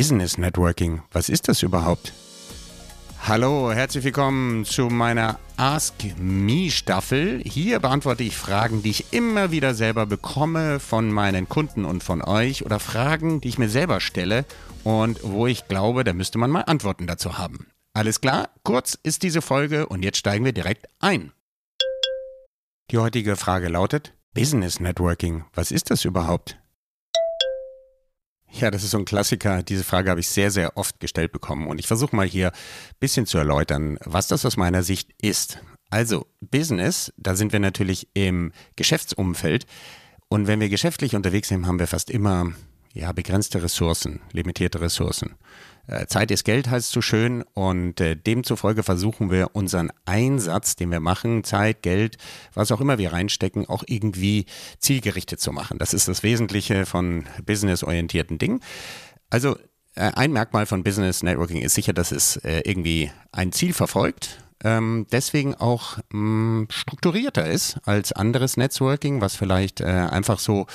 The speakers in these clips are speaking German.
Business Networking, was ist das überhaupt? Hallo, herzlich willkommen zu meiner Ask Me Staffel. Hier beantworte ich Fragen, die ich immer wieder selber bekomme von meinen Kunden und von euch oder Fragen, die ich mir selber stelle und wo ich glaube, da müsste man mal Antworten dazu haben. Alles klar, kurz ist diese Folge und jetzt steigen wir direkt ein. Die heutige Frage lautet, Business Networking, was ist das überhaupt? Ja, das ist so ein Klassiker. Diese Frage habe ich sehr, sehr oft gestellt bekommen. Und ich versuche mal hier ein bisschen zu erläutern, was das aus meiner Sicht ist. Also, Business, da sind wir natürlich im Geschäftsumfeld. Und wenn wir geschäftlich unterwegs sind, haben wir fast immer ja, begrenzte Ressourcen, limitierte Ressourcen. Äh, Zeit ist Geld heißt so schön und äh, demzufolge versuchen wir unseren Einsatz, den wir machen, Zeit, Geld, was auch immer wir reinstecken, auch irgendwie zielgerichtet zu machen. Das ist das Wesentliche von businessorientierten Dingen. Also äh, ein Merkmal von Business Networking ist sicher, dass es äh, irgendwie ein Ziel verfolgt ähm, deswegen auch mh, mm, strukturierter ist als anderes Networking, was vielleicht äh, einfach so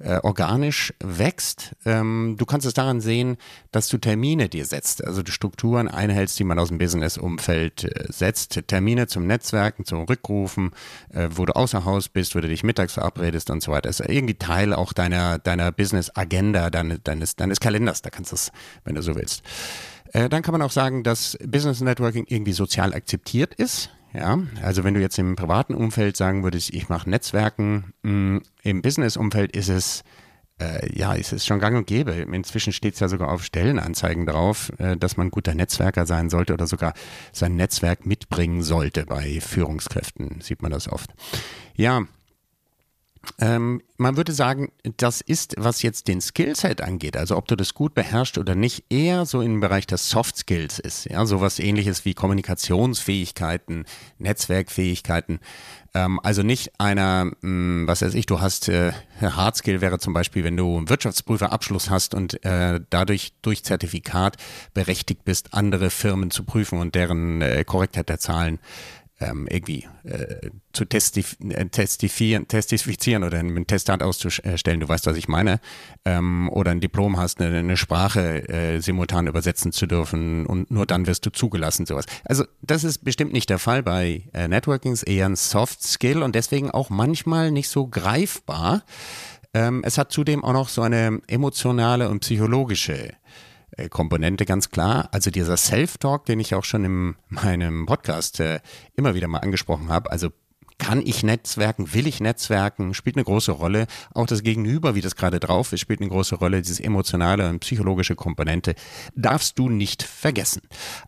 äh, organisch wächst. Ähm, du kannst es daran sehen, dass du Termine dir setzt, also die Strukturen einhältst, die man aus dem Business-Umfeld äh, setzt. Termine zum Netzwerken, zum Rückrufen, äh, wo du außer Haus bist, wo du dich mittags verabredest und so weiter. Das ist irgendwie Teil auch deiner, deiner Business-Agenda, deine, deines, deines Kalenders. Da kannst du es, wenn du so willst. Äh, dann kann man auch sagen, dass Business Networking irgendwie sozial akzeptiert ist. Ja, also wenn du jetzt im privaten Umfeld sagen würdest, ich mache Netzwerken, mh, mm, im Business-Umfeld ist es äh, ja, es schon gang und gäbe. Inzwischen steht es ja sogar auf Stellenanzeigen drauf, äh, dass man guter Netzwerker sein sollte oder sogar sein Netzwerk mitbringen sollte. Bei Führungskräften sieht man das oft. Ja, ähm, man würde sagen, das ist, was jetzt den Skillset angeht, also ob du das gut beherrschst oder nicht, eher so im Bereich der Soft Skills ist. Ja, sowas ähnliches wie Kommunikationsfähigkeiten, Netzwerkfähigkeiten. Ähm, also nicht einer, mh, hm, was weiß ich, du hast, äh, Hard Skill wäre zum Beispiel, wenn du einen Wirtschaftsprüferabschluss hast und äh, dadurch durch Zertifikat berechtigt bist, andere Firmen zu prüfen und deren äh, Korrektheit der Zahlen ähm, irgendwie äh, zu testif äh, testifizieren, testifizieren oder einen Testat auszustellen, du weißt, was ich meine, ähm, oder ein Diplom hast, eine, eine Sprache äh, simultan übersetzen zu dürfen und nur dann wirst du zugelassen, sowas. Also das ist bestimmt nicht der Fall bei äh, Networking, ist eher ein Soft Skill und deswegen auch manchmal nicht so greifbar. Ähm, es hat zudem auch noch so eine emotionale und psychologische Komponente ganz klar. Also dieser Self-Talk, den ich auch schon in meinem Podcast äh, immer wieder mal angesprochen habe, also kann ich netzwerken? Will ich netzwerken? Spielt eine große Rolle. Auch das Gegenüber, wie das gerade drauf ist, spielt eine große Rolle. Diese emotionale und psychologische Komponente darfst du nicht vergessen.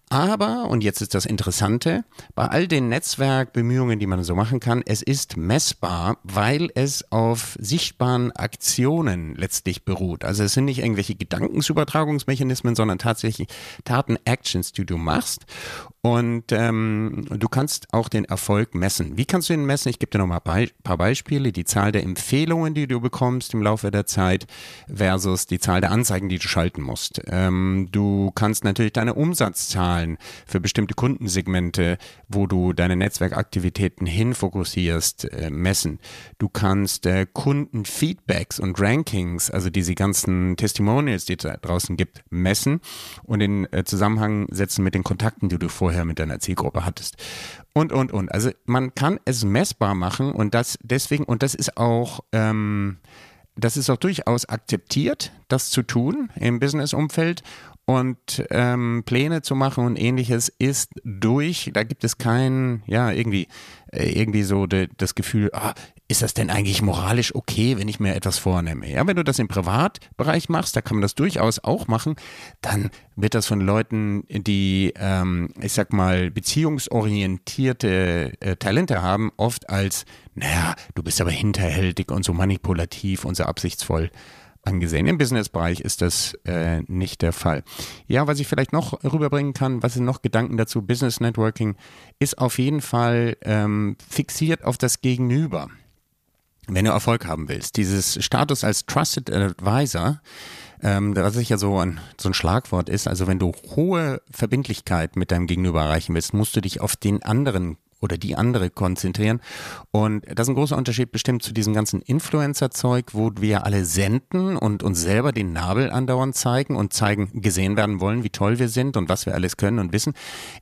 Aber, und jetzt ist das Interessante, bei all den Netzwerkbemühungen, die man so machen kann, es ist messbar, weil es auf sichtbaren Aktionen letztlich beruht. Also es sind nicht irgendwelche Gedankensübertragungsmechanismen, sondern tatsächlich Taten, Actions, die du machst. Und ähm, du kannst auch den Erfolg messen. Wie kannst du ihn messen? Ich gebe dir noch mal ein paar Beispiele. Die Zahl der Empfehlungen, die du bekommst im Laufe der Zeit versus die Zahl der Anzeigen, die du schalten musst. Ähm, du kannst natürlich deine Umsatzzahlen für bestimmte Kundensegmente, wo du deine Netzwerkaktivitäten hinfokussierst, äh, messen. Du kannst äh, Kundenfeedbacks und Rankings, also diese ganzen Testimonials, die es da draußen gibt, messen und in äh, Zusammenhang setzen mit den Kontakten, die du vorher mit deiner Zielgruppe hattest. Und, und, und. Also man kann es messbar machen und das deswegen, und das ist auch, ähm, das ist auch durchaus akzeptiert, das zu tun im Business-Umfeld und ähm, Pläne zu machen und ähnliches ist durch. Da gibt es kein, ja, irgendwie, äh, irgendwie so de, das Gefühl, ah, ist das denn eigentlich moralisch okay, wenn ich mir etwas vornehme? Ja, wenn du das im Privatbereich machst, da kann man das durchaus auch machen, dann wird das von Leuten, die, ähm, ich sag mal, beziehungsorientierte äh, Talente haben, oft als, naja, du bist aber hinterhältig und so manipulativ und so absichtsvoll angesehen. Im Businessbereich ist das äh, nicht der Fall. Ja, was ich vielleicht noch rüberbringen kann, was sind noch Gedanken dazu? Business Networking ist auf jeden Fall ähm, fixiert auf das Gegenüber wenn du Erfolg haben willst, dieses Status als Trusted Advisor, ähm, was ja so ein, so ein Schlagwort ist, also wenn du hohe Verbindlichkeit mit deinem Gegenüber erreichen willst, musst du dich auf den anderen oder die andere konzentrieren. Und das ist ein großer Unterschied bestimmt zu diesem ganzen Influencer-Zeug, wo wir alle senden und uns selber den Nabel andauernd zeigen und zeigen, gesehen werden wollen, wie toll wir sind und was wir alles können und wissen,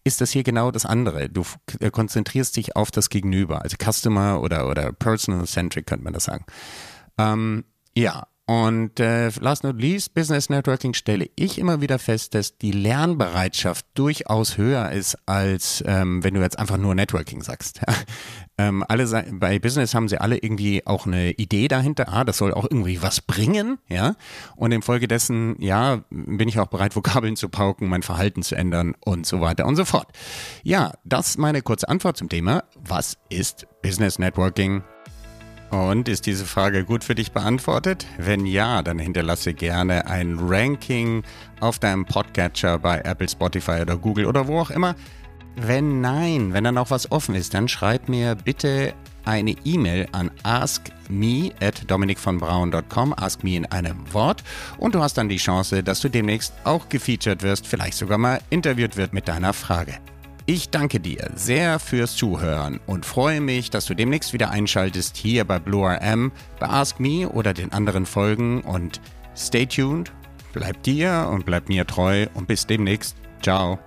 ist das hier genau das andere. Du konzentrierst dich auf das Gegenüber, also Customer oder, oder Personal-Centric könnte man das sagen. Ähm, ja, und äh, last not least, Business Networking stelle ich immer wieder fest, dass die Lernbereitschaft durchaus höher ist, als ähm, wenn du jetzt einfach nur Networking sagst. ähm, alle bei Business haben sie alle irgendwie auch eine Idee dahinter, ah, das soll auch irgendwie was bringen, ja. Und infolgedessen, ja, bin ich auch bereit, Vokabeln zu pauken, mein Verhalten zu ändern und so weiter und so fort. Ja, das ist meine kurze Antwort zum Thema. Was ist Business Networking? Und ist diese Frage gut für dich beantwortet? Wenn ja, dann hinterlasse gerne ein Ranking auf deinem Podcatcher bei Apple, Spotify oder Google oder wo auch immer. Wenn nein, wenn da noch was offen ist, dann schreib mir bitte eine E-Mail an askme at dominikvonbraun.com, ask me in einem Wort und du hast dann die Chance, dass du demnächst auch gefeatured wirst, vielleicht sogar mal interviewt wird mit deiner Frage. Ich danke dir sehr fürs Zuhören und freue mich, dass du demnächst wieder einschaltest hier bei Blue RM, bei Ask Me oder den anderen Folgen und stay tuned, bleib dir und bleib mir treu und bis demnächst. Ciao.